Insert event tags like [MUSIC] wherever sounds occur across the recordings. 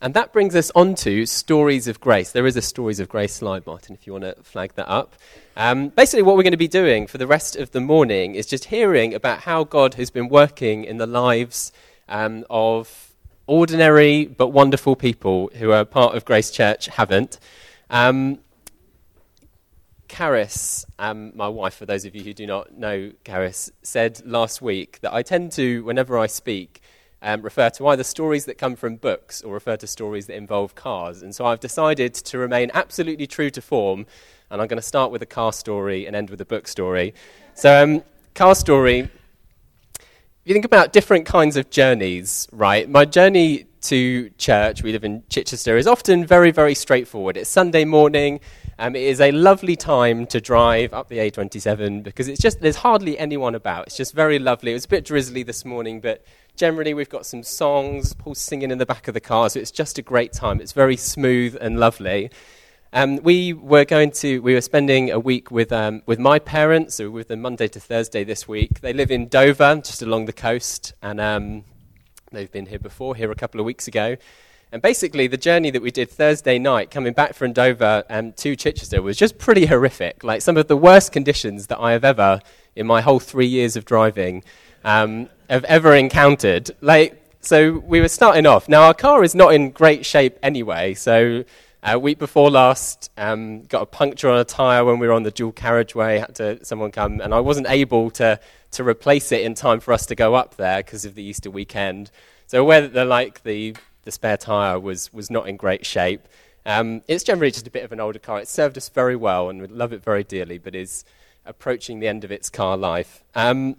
And that brings us on to Stories of Grace. There is a Stories of Grace slide, Martin, if you want to flag that up. Um, basically, what we're going to be doing for the rest of the morning is just hearing about how God has been working in the lives um, of ordinary but wonderful people who are part of Grace Church Havant. Um, Caris, um, my wife, for those of you who do not know Caris, said last week that I tend to, whenever I speak, um, refer to either stories that come from books or refer to stories that involve cars. And so I've decided to remain absolutely true to form, and I'm going to start with a car story and end with a book story. So, um, car story. If you think about different kinds of journeys, right? My journey to church, we live in Chichester, is often very, very straightforward. It's Sunday morning. Um, it is a lovely time to drive up the A27 because it's just there's hardly anyone about. It's just very lovely. It was a bit drizzly this morning, but generally we've got some songs, Paul's singing in the back of the car, so it's just a great time. It's very smooth and lovely. Um, we were going to, we were spending a week with, um, with my parents, so with them Monday to Thursday this week. They live in Dover, just along the coast, and um, they've been here before, here a couple of weeks ago. And basically, the journey that we did Thursday night, coming back from Dover um, to Chichester, was just pretty horrific. Like some of the worst conditions that I have ever, in my whole three years of driving, um, have ever encountered. Like, so we were starting off. Now, our car is not in great shape anyway. So, uh, week before last, um, got a puncture on a tyre when we were on the dual carriageway. Had to someone come, and I wasn't able to to replace it in time for us to go up there because of the Easter weekend. So that the like the the spare tyre was was not in great shape. Um, it's generally just a bit of an older car. It served us very well, and we love it very dearly, but is approaching the end of its car life. Um,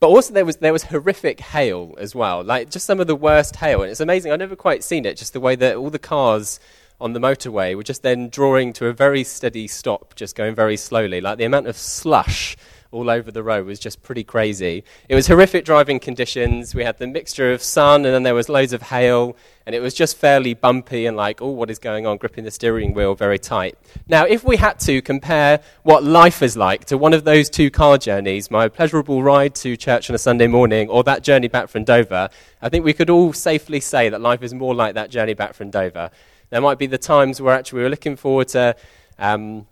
but also there was there was horrific hail as well, like just some of the worst hail, and it's amazing. I've never quite seen it, just the way that all the cars on the motorway were just then drawing to a very steady stop, just going very slowly. Like the amount of slush all over the road was just pretty crazy. It was horrific driving conditions. We had the mixture of sun and then there was loads of hail, and it was just fairly bumpy and like, oh, what is going on? Gripping the steering wheel very tight. Now, if we had to compare what life is like to one of those two car journeys, my pleasurable ride to church on a Sunday morning or that journey back from Dover, I think we could all safely say that life is more like that journey back from Dover. There might be the times where actually we were looking forward to. Um,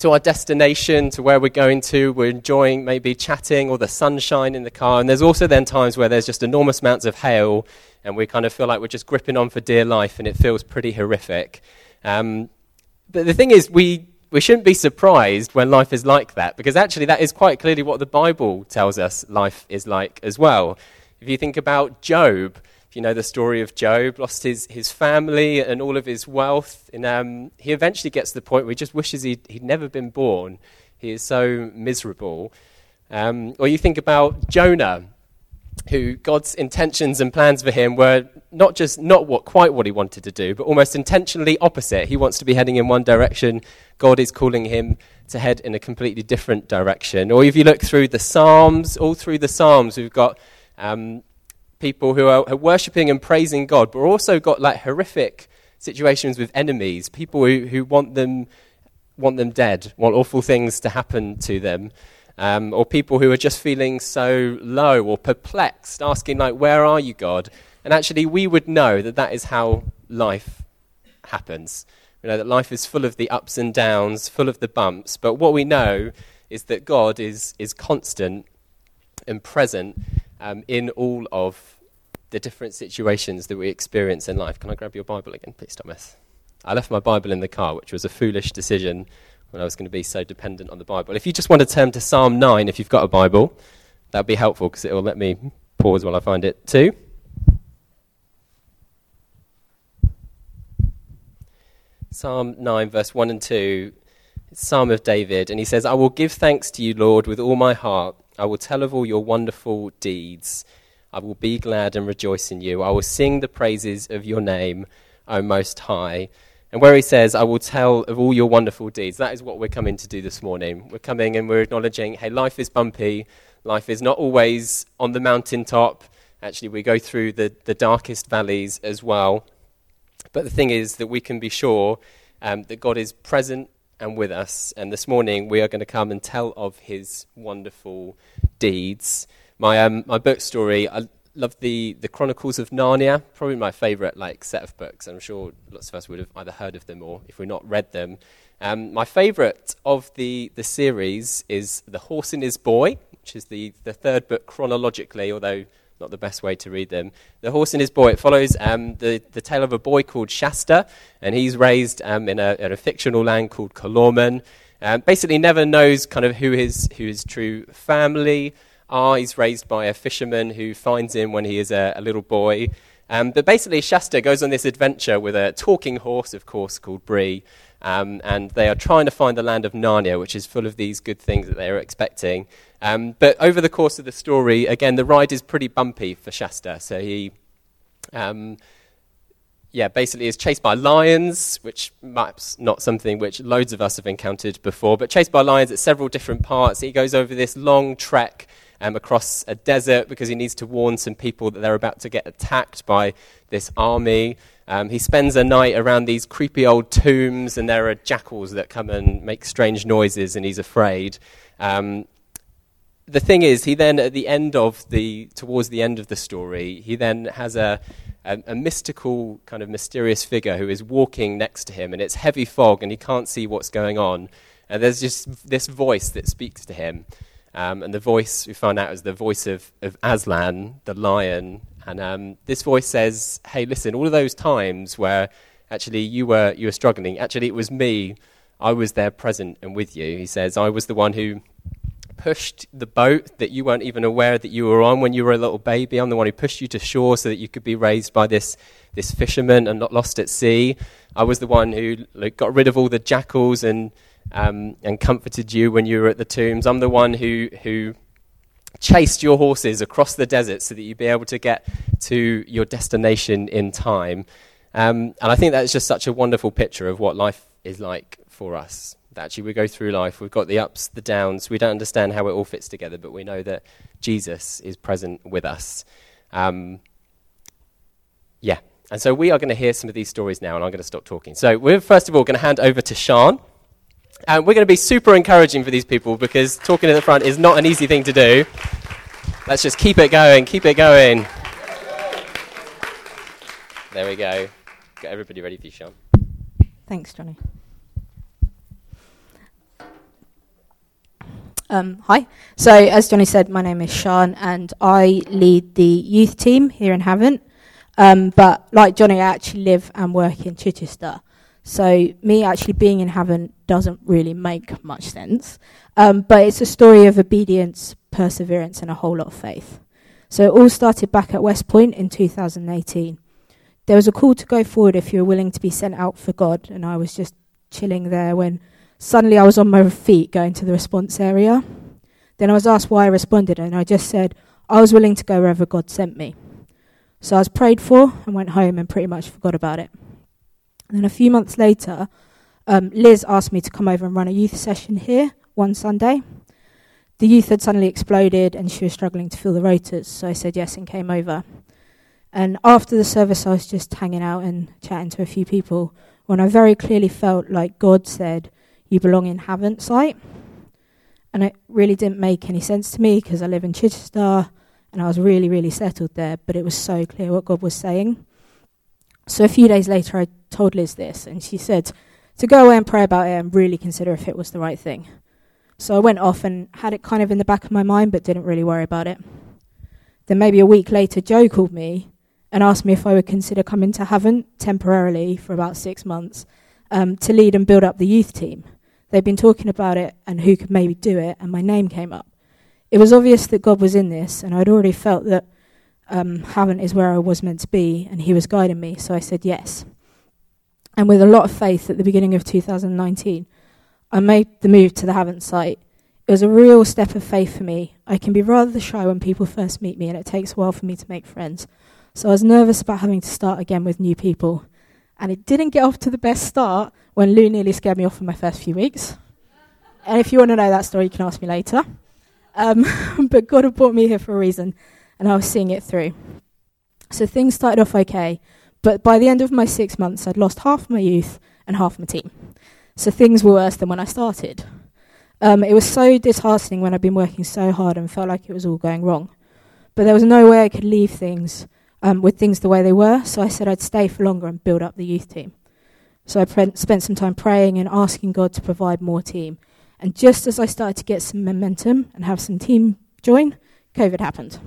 to our destination, to where we're going to. We're enjoying maybe chatting or the sunshine in the car. And there's also then times where there's just enormous amounts of hail and we kind of feel like we're just gripping on for dear life and it feels pretty horrific. Um, but the thing is, we, we shouldn't be surprised when life is like that because actually that is quite clearly what the Bible tells us life is like as well. If you think about Job, if you know the story of Job, lost his, his family and all of his wealth. And um, he eventually gets to the point where he just wishes he'd, he'd never been born. He is so miserable. Um, or you think about Jonah, who God's intentions and plans for him were not just not what, quite what he wanted to do, but almost intentionally opposite. He wants to be heading in one direction. God is calling him to head in a completely different direction. Or if you look through the Psalms, all through the Psalms, we've got um, people who are, worshipping and praising God, but also got like horrific situations with enemies, people who, who want them want them dead, want awful things to happen to them. Um, or people who are just feeling so low or perplexed, asking, like, where are you, God? And actually, we would know that that is how life happens. We know that life is full of the ups and downs, full of the bumps, but what we know is that God is, is constant and present um, in all of the different situations that we experience in life. Can I grab your Bible again, please, Thomas? I left my Bible in the car, which was a foolish decision when I was going to be so dependent on the Bible. If you just want to turn to Psalm 9, if you've got a Bible, that would be helpful because it will let me pause while I find it too. Psalm 9, verse 1 and 2, Psalm of David, and he says, I will give thanks to you, Lord, with all my heart. I will tell of all your wonderful deeds. I will be glad and rejoice in you. I will sing the praises of your name, O Most High. And where he says, I will tell of all your wonderful deeds, that is what we're coming to do this morning. We're coming and we're acknowledging, hey, life is bumpy. Life is not always on the mountaintop. Actually, we go through the, the darkest valleys as well. But the thing is that we can be sure um, that God is present and with us. And this morning we are going to come and tell of his wonderful deeds. My, um, my book story, I love the, the Chronicles of Narnia, probably my favourite like set of books. I'm sure lots of us would have either heard of them or, if we've not read them. Um, my favourite of the, the series is The Horse and His Boy, which is the, the third book chronologically, although not the best way to read them. The Horse and His Boy, it follows um, the, the tale of a boy called Shasta, and he's raised um, in, a, in, a, fictional land called Calormen. Um, basically, never knows kind of who his, who his true family are. He's raised by a fisherman who finds him when he is a, a little boy. Um, but basically, Shasta goes on this adventure with a talking horse, of course, called Bree. Um, and they are trying to find the land of Narnia, which is full of these good things that they are expecting. Um, but over the course of the story, again, the ride is pretty bumpy for Shasta. So he, um, yeah, basically is chased by lions, which perhaps not something which loads of us have encountered before, but chased by lions at several different parts. He goes over this long trek um, across a desert because he needs to warn some people that they're about to get attacked by this army. Um, he spends a night around these creepy old tombs, and there are jackals that come and make strange noises, and he's afraid. Um, the thing is, he then, at the end of the, towards the end of the story, he then has a, a, a, mystical, kind of mysterious figure who is walking next to him, and it's heavy fog, and he can't see what's going on. And there's just this voice that speaks to him. Um, and the voice we find out is the voice of, of Aslan, the lion. And um, this voice says, Hey, listen, all of those times where actually you were, you were struggling, actually it was me. I was there present and with you. He says, I was the one who pushed the boat that you weren't even aware that you were on when you were a little baby. I'm the one who pushed you to shore so that you could be raised by this, this fisherman and not lost at sea. I was the one who like, got rid of all the jackals and, um, and comforted you when you were at the tombs. I'm the one who, who chased your horses across the desert so that you'd be able to get to your destination in time. Um, and I think that's just such a wonderful picture of what life is like for us actually we go through life, we've got the ups, the downs, we don't understand how it all fits together, but we know that Jesus is present with us. Um, yeah, and so we are going to hear some of these stories now, and I'm going to stop talking. So we're first of all going to hand over to Sean. And we're going to be super encouraging for these people because talking at the front is not an easy thing to do. Let's just keep it going, keep it going. There we go. Got everybody ready for you, Sean. Thanks, Johnny. Um, hi. So, as Johnny said, my name is Sean, and I lead the youth team here in Havant. Um, but like Johnny, I actually live and work in Chichester. So, me actually being in Havant doesn't really make much sense. Um, but it's a story of obedience, perseverance, and a whole lot of faith. So, it all started back at West Point in 2018. There was a call to go forward if you were willing to be sent out for God, and I was just chilling there when Suddenly, I was on my feet going to the response area. Then I was asked why I responded, and I just said, I was willing to go wherever God sent me. So I was prayed for and went home and pretty much forgot about it. And then a few months later, um, Liz asked me to come over and run a youth session here one Sunday. The youth had suddenly exploded and she was struggling to fill the rotas, so I said yes and came over. And after the service, I was just hanging out and chatting to a few people when I very clearly felt like God said, you belong in Havant site. And it really didn't make any sense to me because I live in Chichester and I was really, really settled there, but it was so clear what God was saying. So a few days later, I told Liz this, and she said to go away and pray about it and really consider if it was the right thing. So I went off and had it kind of in the back of my mind, but didn't really worry about it. Then maybe a week later, Joe called me and asked me if I would consider coming to Havant temporarily for about six months um, to lead and build up the youth team. They'd been talking about it and who could maybe do it, and my name came up. It was obvious that God was in this, and I'd already felt that um, is where I was meant to be, and He was guiding me, so I said yes. And with a lot of faith at the beginning of 2019, I made the move to the Havant site. It was a real step of faith for me. I can be rather shy when people first meet me, and it takes a while for me to make friends. So I was nervous about having to start again with new people. And it didn't get off to the best start when Lou nearly scared me off in my first few weeks. And if you want to know that story, you can ask me later. Um, [LAUGHS] but God had brought me here for a reason, and I was seeing it through. So things started off okay, but by the end of my six months, I'd lost half my youth and half my team. So things were worse than when I started. Um, it was so disheartening when I'd been working so hard and felt like it was all going wrong. But there was no way I could leave things um, with things the way they were, so I said I'd stay for longer and build up the youth team. So I pre- spent some time praying and asking God to provide more team. And just as I started to get some momentum and have some team join, COVID happened.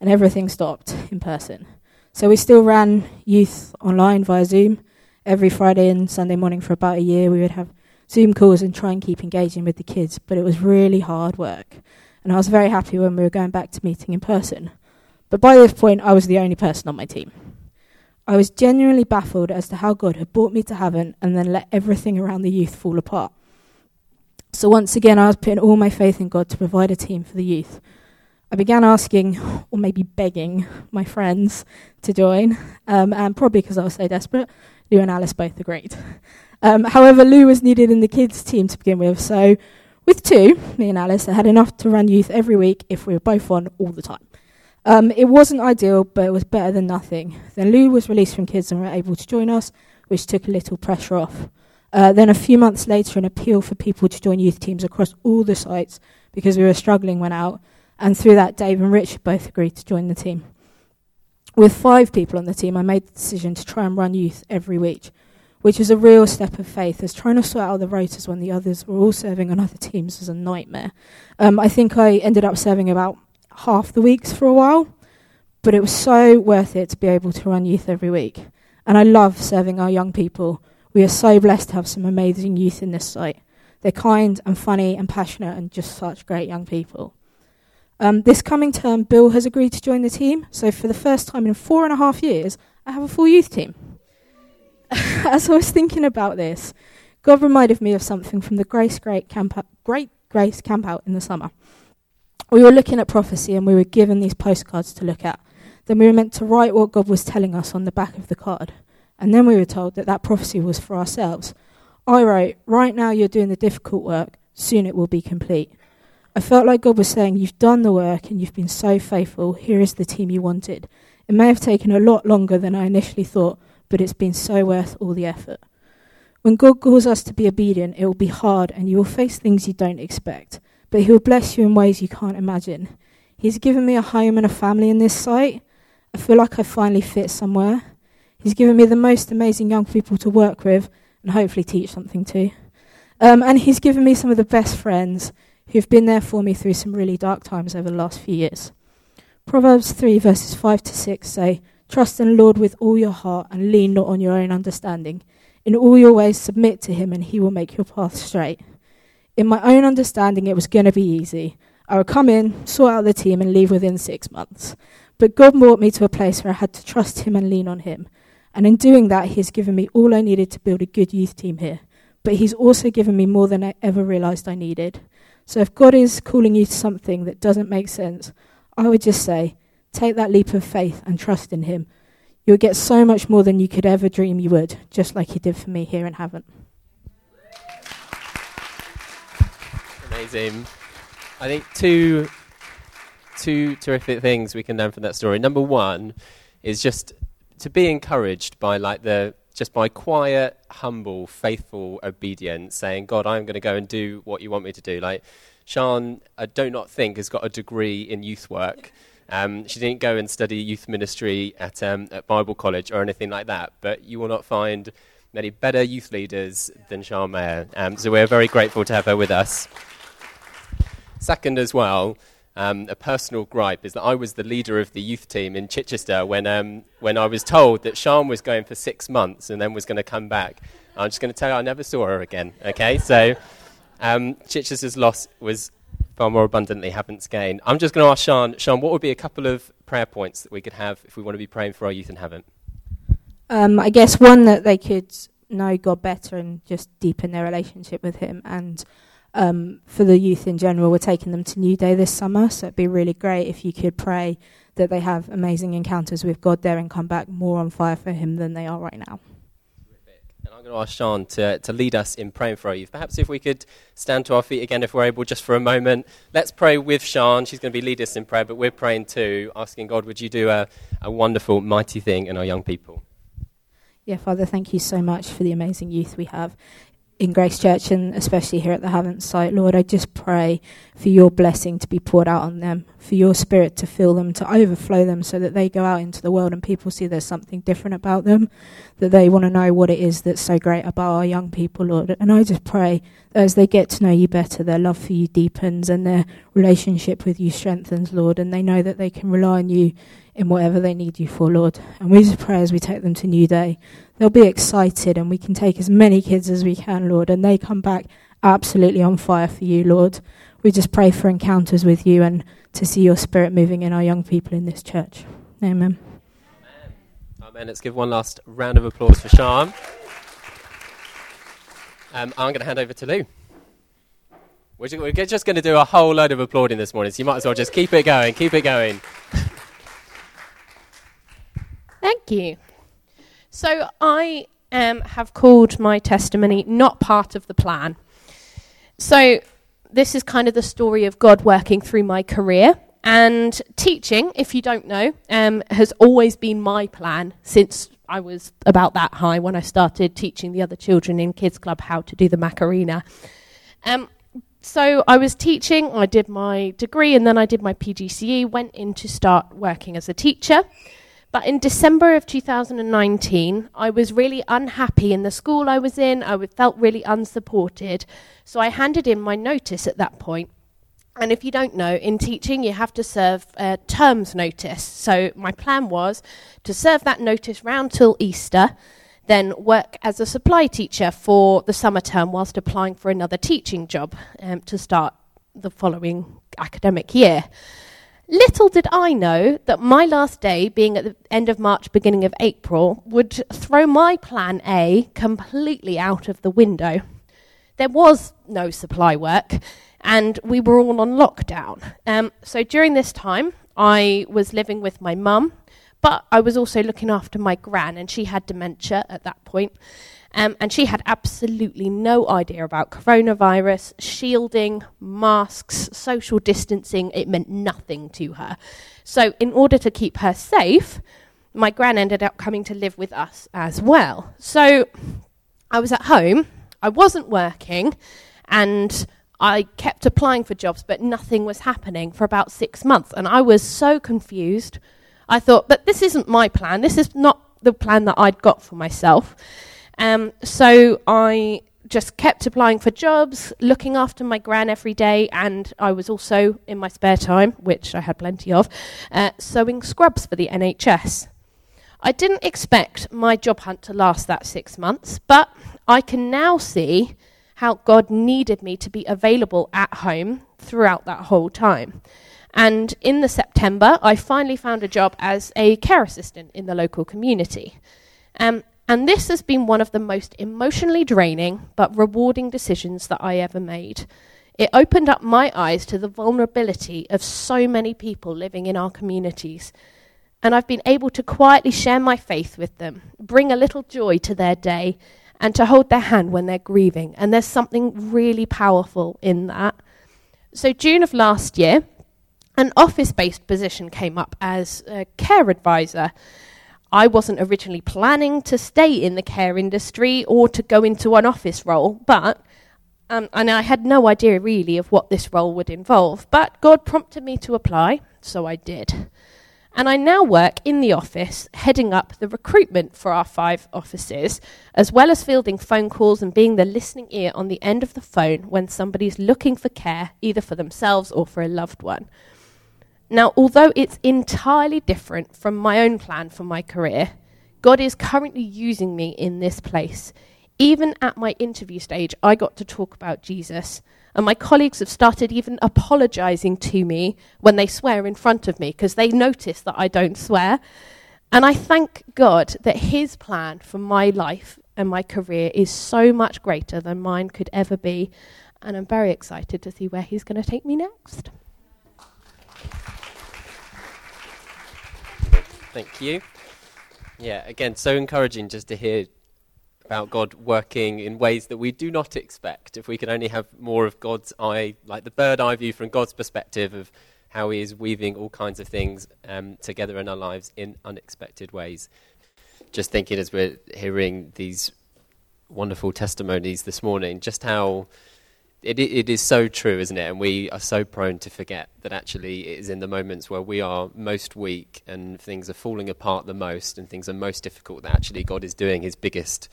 And everything stopped in person. So we still ran youth online via Zoom. Every Friday and Sunday morning for about a year, we would have Zoom calls and try and keep engaging with the kids, but it was really hard work. And I was very happy when we were going back to meeting in person. But by this point, I was the only person on my team. I was genuinely baffled as to how God had brought me to Havant and then let everything around the youth fall apart. So once again, I was putting all my faith in God to provide a team for the youth. I began asking, or maybe begging, my friends to join, um, and probably because I was so desperate, Lou and Alice both agreed. Um, however, Lou was needed in the kids' team to begin with, so with two, me and Alice, I had enough to run youth every week if we were both on all the time. Um, it wasn't ideal, but it was better than nothing. Then Lou was released from kids and were able to join us, which took a little pressure off. Uh, then a few months later, an appeal for people to join youth teams across all the sites because we were struggling went out, and through that, Dave and Rich both agreed to join the team. With five people on the team, I made the decision to try and run youth every week, which was a real step of faith, as trying to sort out the rotas when the others were all serving on other teams was a nightmare. Um, I think I ended up serving about half the weeks for a while, but it was so worth it to be able to run youth every week. And I love serving our young people we are so blessed to have some amazing youth in this site. They're kind and funny and passionate and just such great young people. Um, this coming term, Bill has agreed to join the team. So, for the first time in four and a half years, I have a full youth team. [LAUGHS] As I was thinking about this, God reminded me of something from the Grace Great, camp Great Grace Camp Out in the summer. We were looking at prophecy and we were given these postcards to look at. Then we were meant to write what God was telling us on the back of the card. And then we were told that that prophecy was for ourselves. I wrote, Right now you're doing the difficult work, soon it will be complete. I felt like God was saying, You've done the work and you've been so faithful. Here is the team you wanted. It may have taken a lot longer than I initially thought, but it's been so worth all the effort. When God calls us to be obedient, it will be hard and you will face things you don't expect, but He will bless you in ways you can't imagine. He's given me a home and a family in this site. I feel like I finally fit somewhere. He's given me the most amazing young people to work with and hopefully teach something to. Um, and he's given me some of the best friends who've been there for me through some really dark times over the last few years. Proverbs 3, verses 5 to 6 say, Trust in the Lord with all your heart and lean not on your own understanding. In all your ways, submit to him, and he will make your path straight. In my own understanding, it was going to be easy. I would come in, sort out the team, and leave within six months. But God brought me to a place where I had to trust him and lean on him. And in doing that, He has given me all I needed to build a good youth team here. But He's also given me more than I ever realized I needed. So if God is calling you to something that doesn't make sense, I would just say, take that leap of faith and trust in Him. You'll get so much more than you could ever dream you would, just like He did for me here in Havant. Amazing. I think two, two terrific things we can learn from that story. Number one is just to be encouraged by like the just by quiet, humble, faithful obedience, saying, God, I'm going to go and do what you want me to do. Like, Sean, I do not think, has got a degree in youth work. Um, she didn't go and study youth ministry at, um, at Bible College or anything like that, but you will not find many better youth leaders than Sean Mayer. Um, so we're very grateful to have her with us. Second, as well, um, a personal gripe is that I was the leader of the youth team in Chichester when, um, when I was told that Sean was going for six months and then was going to come back. I'm just going to tell you I never saw her again. Okay, so um, Chichester's loss was far more abundantly Havant's gain. I'm just going to ask Sean, Sean, what would be a couple of prayer points that we could have if we want to be praying for our youth in Havant? Um, I guess one that they could know God better and just deepen their relationship with Him and um, for the youth in general. We're taking them to New Day this summer, so it'd be really great if you could pray that they have amazing encounters with God there and come back more on fire for Him than they are right now. And I'm going to ask Sean to, to lead us in praying for our youth. Perhaps if we could stand to our feet again, if we're able, just for a moment. Let's pray with Sean. She's going to be lead us in prayer, but we're praying too, asking God, would you do a, a wonderful, mighty thing in our young people? Yeah, Father, thank you so much for the amazing youth we have in Grace Church and especially here at the Havant site, Lord, I just pray for your blessing to be poured out on them, for your spirit to fill them, to overflow them so that they go out into the world and people see there's something different about them, that they want to know what it is that's so great about our young people, Lord. And I just pray that as they get to know you better, their love for you deepens and their relationship with you strengthens, Lord, and they know that they can rely on you in whatever they need you for, Lord. And we just pray as we take them to New Day, they'll be excited and we can take as many kids as we can, Lord, and they come back absolutely on fire for you, Lord. We just pray for encounters with you and to see your spirit moving in our young people in this church. Amen. Amen. Amen. Let's give one last round of applause for Sean. Um, I'm going to hand over to Lou. We're just going to do a whole load of applauding this morning, so you might as well just keep it going, keep it going. Thank you. So I um, have called my testimony not part of the plan. So this is kind of the story of God working through my career. And teaching, if you don't know, um, has always been my plan since I was about that high when I started teaching the other children in Kids Club how to do the Macarena. Um, so I was teaching, I did my degree, and then I did my PGCE, went in to start working as a teacher. But in December of 2019, I was really unhappy in the school I was in. I felt really unsupported. So I handed in my notice at that point. And if you don't know, in teaching, you have to serve a terms notice. So my plan was to serve that notice round till Easter, then work as a supply teacher for the summer term whilst applying for another teaching job um, to start the following academic year. Little did I know that my last day, being at the end of March, beginning of April, would throw my plan A completely out of the window. There was no supply work, and we were all on lockdown. Um, so during this time, I was living with my mum, but I was also looking after my gran, and she had dementia at that point. Um, and she had absolutely no idea about coronavirus, shielding, masks, social distancing. It meant nothing to her. So, in order to keep her safe, my gran ended up coming to live with us as well. So, I was at home, I wasn't working, and I kept applying for jobs, but nothing was happening for about six months. And I was so confused. I thought, but this isn't my plan. This is not the plan that I'd got for myself. Um, so I just kept applying for jobs, looking after my gran every day, and I was also, in my spare time, which I had plenty of, uh, sewing scrubs for the NHS. I didn't expect my job hunt to last that six months, but I can now see how God needed me to be available at home throughout that whole time. And in the September, I finally found a job as a care assistant in the local community. Um, and this has been one of the most emotionally draining but rewarding decisions that I ever made. It opened up my eyes to the vulnerability of so many people living in our communities. And I've been able to quietly share my faith with them, bring a little joy to their day, and to hold their hand when they're grieving. And there's something really powerful in that. So, June of last year, an office based position came up as a care advisor. I wasn't originally planning to stay in the care industry or to go into an office role, but um, and I had no idea really of what this role would involve. But God prompted me to apply, so I did. And I now work in the office, heading up the recruitment for our five offices, as well as fielding phone calls and being the listening ear on the end of the phone when somebody's looking for care, either for themselves or for a loved one. Now, although it's entirely different from my own plan for my career, God is currently using me in this place. Even at my interview stage, I got to talk about Jesus. And my colleagues have started even apologizing to me when they swear in front of me because they notice that I don't swear. And I thank God that His plan for my life and my career is so much greater than mine could ever be. And I'm very excited to see where He's going to take me next. Thank you. Yeah, again, so encouraging just to hear about God working in ways that we do not expect. If we could only have more of God's eye, like the bird eye view from God's perspective of how He is weaving all kinds of things um, together in our lives in unexpected ways. Just thinking as we're hearing these wonderful testimonies this morning, just how it, it is so true, isn't it? And we are so prone to forget that actually it is in the moments where we are most weak and things are falling apart the most and things are most difficult that actually God is doing his biggest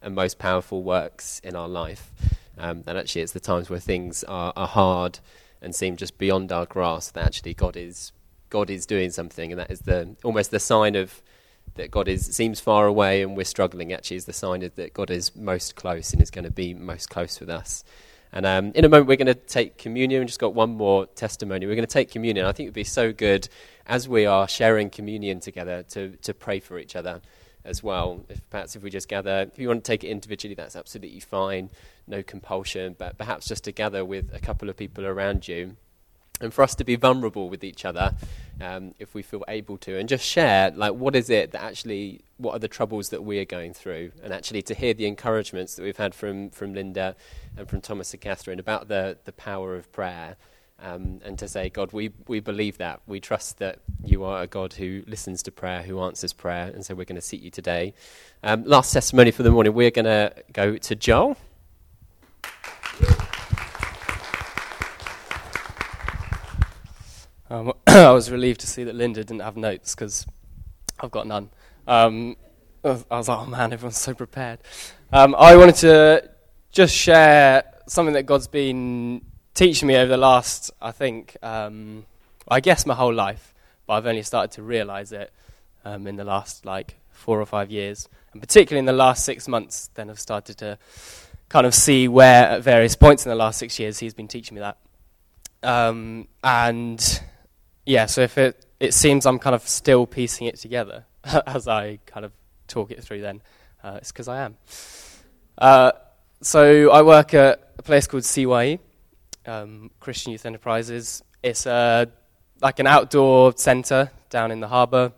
and most powerful works in our life. Um, and actually, it's the times where things are, are hard and seem just beyond our grasp that actually God is God is doing something, and that is the almost the sign of that God is seems far away and we're struggling. Actually, is the sign of that God is most close and is going to be most close with us. And um, in a moment, we're going to take communion. We've just got one more testimony. We're going to take communion. I think it would be so good as we are sharing communion together to, to pray for each other as well. If perhaps if we just gather, if you want to take it individually, that's absolutely fine. No compulsion, but perhaps just to gather with a couple of people around you and for us to be vulnerable with each other um, if we feel able to and just share like what is it that actually what are the troubles that we are going through? And actually to hear the encouragements that we've had from from linda and from thomas and catherine about the the power of prayer um, and to say god we we believe that. We trust that you are a god who listens to prayer who answers prayer. And so we're going to seek you today. Um, last testimony for the morning. We're going to go to joel Um, [CLEARS THROAT] I was relieved to see that Linda didn't have notes because I've got none. Um, I was like, oh man, everyone's so prepared. Um, I wanted to just share something that God's been teaching me over the last, I think, um, I guess my whole life, but I've only started to realize it um, in the last like four or five years, and particularly in the last six months. Then I've started to kind of see where, at various points in the last six years, He's been teaching me that. Um, and yeah, so if it, it seems I'm kind of still piecing it together [LAUGHS] as I kind of talk it through, then uh, it's because I am. Uh, so I work at a place called CYE, um, Christian Youth Enterprises. It's uh, like an outdoor centre down in the harbour,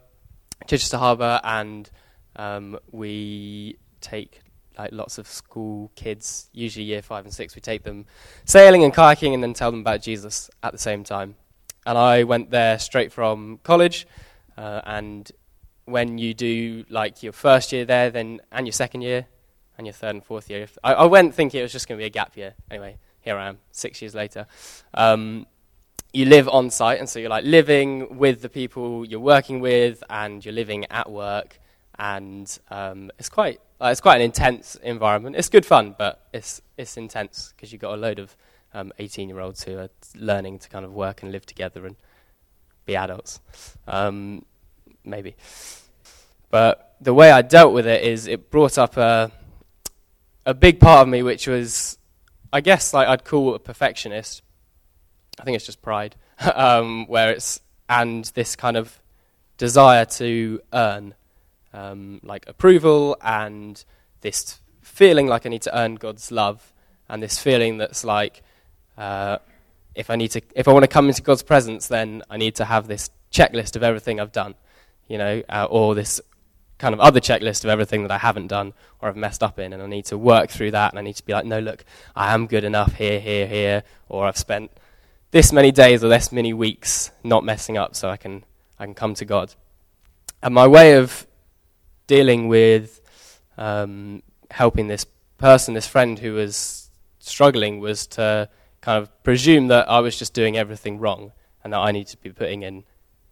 Chichester Harbour, and um, we take like lots of school kids, usually year five and six. We take them sailing and kayaking, and then tell them about Jesus at the same time and I went there straight from college. Uh, and when you do like your first year there, then and your second year, and your third and fourth year, I, I went thinking it was just going to be a gap year. Anyway, here I am, six years later. Um, you live on site, and so you're like living with the people you're working with, and you're living at work, and um, it's quite uh, it's quite an intense environment. It's good fun, but it's it's intense because you've got a load of um, 18 year olds who are learning to kind of work and live together and be adults. Um, maybe. But the way I dealt with it is it brought up a, a big part of me, which was, I guess, like I'd call a perfectionist. I think it's just pride, [LAUGHS] um, where it's, and this kind of desire to earn um, like approval and this feeling like I need to earn God's love and this feeling that's like uh, if I need to, if I want to come into God's presence, then I need to have this checklist of everything I've done, you know, uh, or this kind of other checklist of everything that I haven't done or I've messed up in, and I need to work through that, and I need to be like, no, look, I am good enough here, here, here, or I've spent this many days or this many weeks not messing up, so I can I can come to God. And my way of dealing with um, helping this person, this friend who was struggling, was to kind of presume that I was just doing everything wrong and that I need to be putting in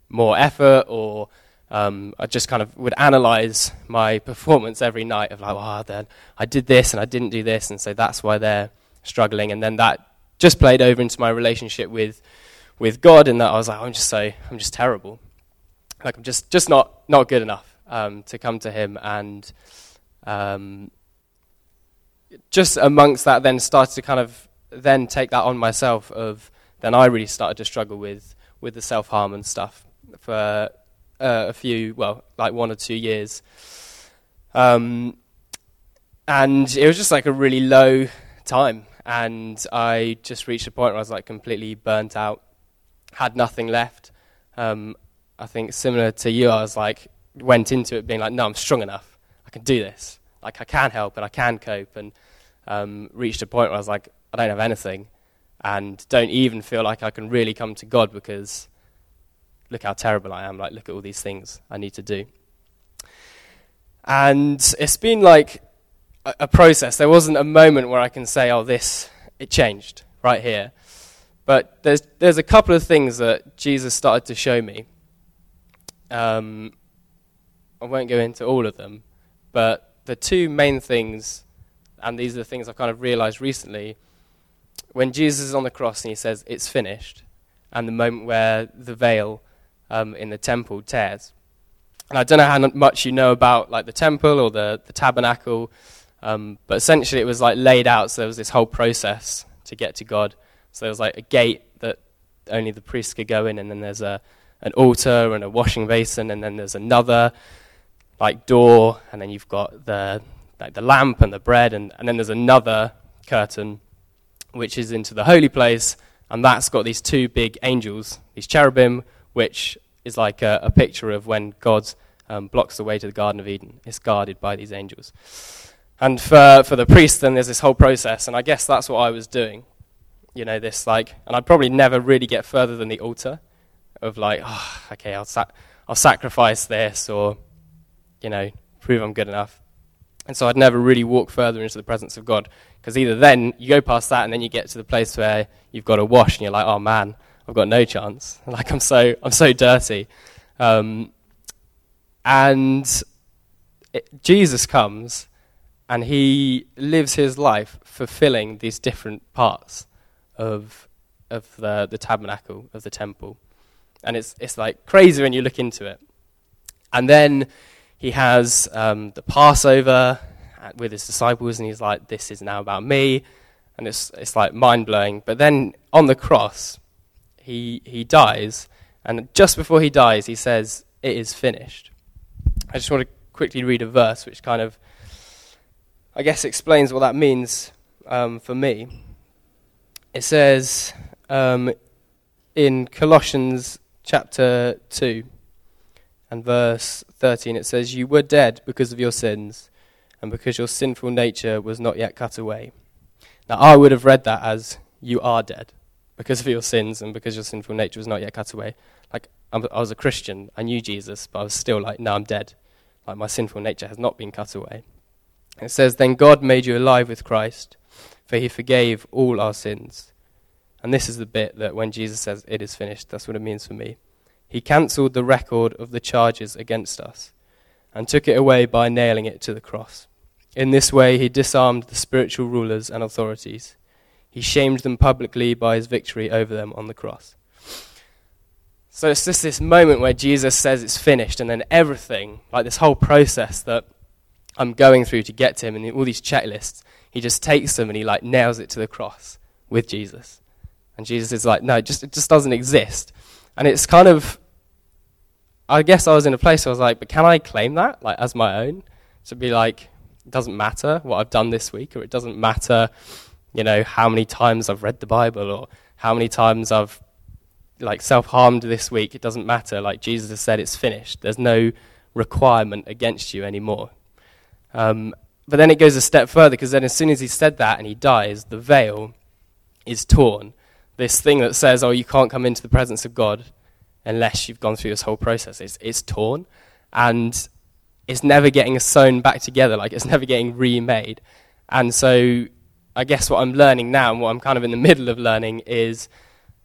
more effort or um, I just kind of would analyze my performance every night of like, oh, then I did this and I didn't do this, and so that's why they're struggling. And then that just played over into my relationship with with God, and that I was like, I'm just so I'm just terrible, like I'm just just not not good enough um, to come to Him, and um, just amongst that, then started to kind of then take that on myself of then I really started to struggle with with the self harm and stuff for uh, a few well like one or two years, um, and it was just like a really low time, and I just reached a point where I was like completely burnt out, had nothing left. Um, I think similar to you, I was like went into it being like, no, I'm strong enough, I can do this, like I can help and I can cope, and um, reached a point where I was like, I don't have anything and don't even feel like I can really come to God because look how terrible I am. Like, look at all these things I need to do. And it's been like, a, a process. There wasn't a moment where I can say, "Oh, this it changed right here." But there's there's a couple of things that Jesus started to show me. Um, I won't go into all of them, but the two main things, and these are the things I've kind of realized recently, when Jesus is on the cross and he says, It's finished, and the moment where the veil um, in the temple tears. And I don't know how much you know about like the temple or the, the tabernacle, um, but essentially it was like laid out, so there was this whole process to get to God. So there was like a gate that only the priests could go in, and then there's a, an altar and a washing basin, and then there's another like door, and then you've got the like the lamp and the bread, and, and then there's another curtain which is into the holy place, and that's got these two big angels, these cherubim, which is like a, a picture of when God um, blocks the way to the Garden of Eden. It's guarded by these angels. And for, for the priest, then there's this whole process, and I guess that's what I was doing. You know, this like, and I'd probably never really get further than the altar of like, oh, okay, I'll, I'll sacrifice this, or, you know, prove I'm good enough. And so I'd never really walk further into the presence of God. Because either then you go past that and then you get to the place where you've got to wash and you're like, oh man, I've got no chance. [LAUGHS] Like I'm so, I'm so dirty. Um, and it, Jesus comes and he lives his life fulfilling these different parts of, of the, the tabernacle, of the temple. And it's, it's like crazy when you look into it. And then he has um, the Passover with his disciples, and he's like, "This is now about me," and it's it's like mind blowing. But then on the cross, he he dies, and just before he dies, he says, "It is finished." I just want to quickly read a verse which kind of, I guess, explains what that means um, for me. It says um, in Colossians chapter two and verse 13, it says, You were dead because of your sins, and because your sinful nature was not yet cut away. Now, I would have read that as, You are dead because of your sins, and because your sinful nature was not yet cut away. Like, I was a Christian, I knew Jesus, but I was still like, No, I'm dead. Like, my sinful nature has not been cut away. It says, Then God made you alive with Christ, for he forgave all our sins. And this is the bit that when Jesus says, It is finished, that's what it means for me. He cancelled the record of the charges against us and took it away by nailing it to the cross. In this way, he disarmed the spiritual rulers and authorities. He shamed them publicly by his victory over them on the cross. So it's just this moment where Jesus says it's finished, and then everything, like this whole process that I'm going through to get to him, and all these checklists, he just takes them and he like nails it to the cross with Jesus. And Jesus is like, no, it just, it just doesn't exist. And it's kind of I guess I was in a place where I was like, but can I claim that like as my own? To be like, it doesn't matter what I've done this week, or it doesn't matter, you know, how many times I've read the Bible, or how many times I've like self harmed this week. It doesn't matter. Like Jesus has said, it's finished. There's no requirement against you anymore. Um, but then it goes a step further because then as soon as he said that and he dies, the veil is torn. This thing that says, oh, you can't come into the presence of God unless you've gone through this whole process. It's, it's torn and it's never getting sewn back together, like it's never getting remade. And so I guess what I'm learning now and what I'm kind of in the middle of learning is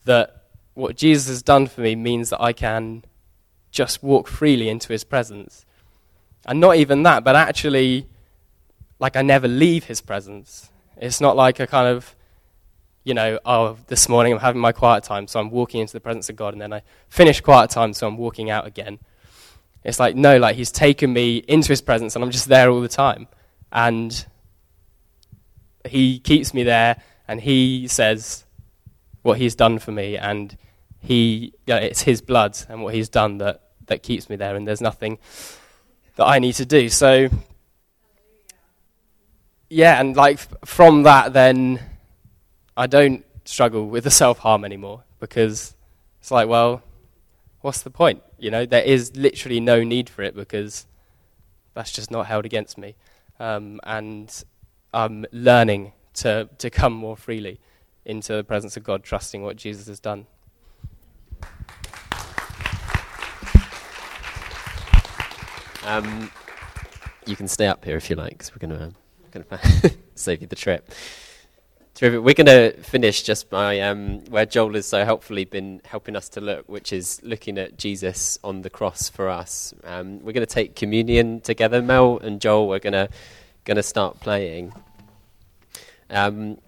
that what Jesus has done for me means that I can just walk freely into his presence. And not even that, but actually, like I never leave his presence. It's not like a kind of you know, oh, this morning I'm having my quiet time, so I'm walking into the presence of God, and then I finish quiet time, so I'm walking out again. It's like, no, like He's taken me into His presence, and I'm just there all the time. And He keeps me there, and He says what He's done for me, and He, you know, it's His blood and what He's done that, that keeps me there, and there's nothing that I need to do. So, yeah, and like from that, then I don't struggle with the [LAUGHS] self harm anymore because it's like, well, what's the point? You know, there is literally no need for it because that's just not held against me. Um, and I'm learning to, to come more freely into the presence of God, trusting what Jesus has done. Um, you can stay up here if you like, because we're going to going [LAUGHS] to save you the trip. Terrific. We're going to finish just by um, where Joel has so helpfully been helping us to look, which is looking at Jesus on the cross for us. Um, we're going to take communion together. Mel and Joel are going to going to start playing. Um,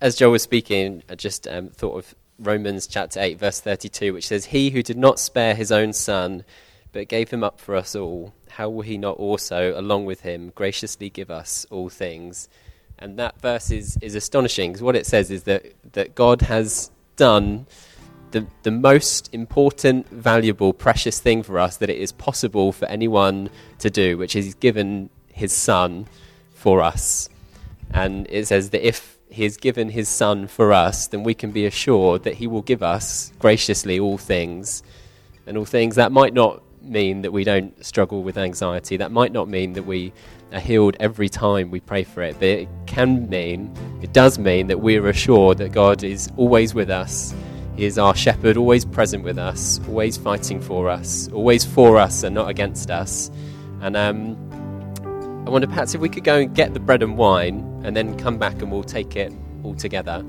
as Joel was speaking, I just um, thought of Romans chapter 8, verse 32, which says, He who did not spare his own son, but gave him up for us all, how will he not also, along with him, graciously give us all things? And that verse is, is astonishing because what it says is that, that God has done the, the most important, valuable, precious thing for us that it is possible for anyone to do, which is He's given His Son for us. And it says that if He has given His Son for us, then we can be assured that He will give us graciously all things. And all things that might not mean that we don't struggle with anxiety. That might not mean that we are healed every time we pray for it, but it can mean, it does mean that we are assured that God is always with us. He is our shepherd, always present with us, always fighting for us, always for us and not against us. And um, I wonder perhaps if we could go and get the bread and wine and then come back and we'll take it all together.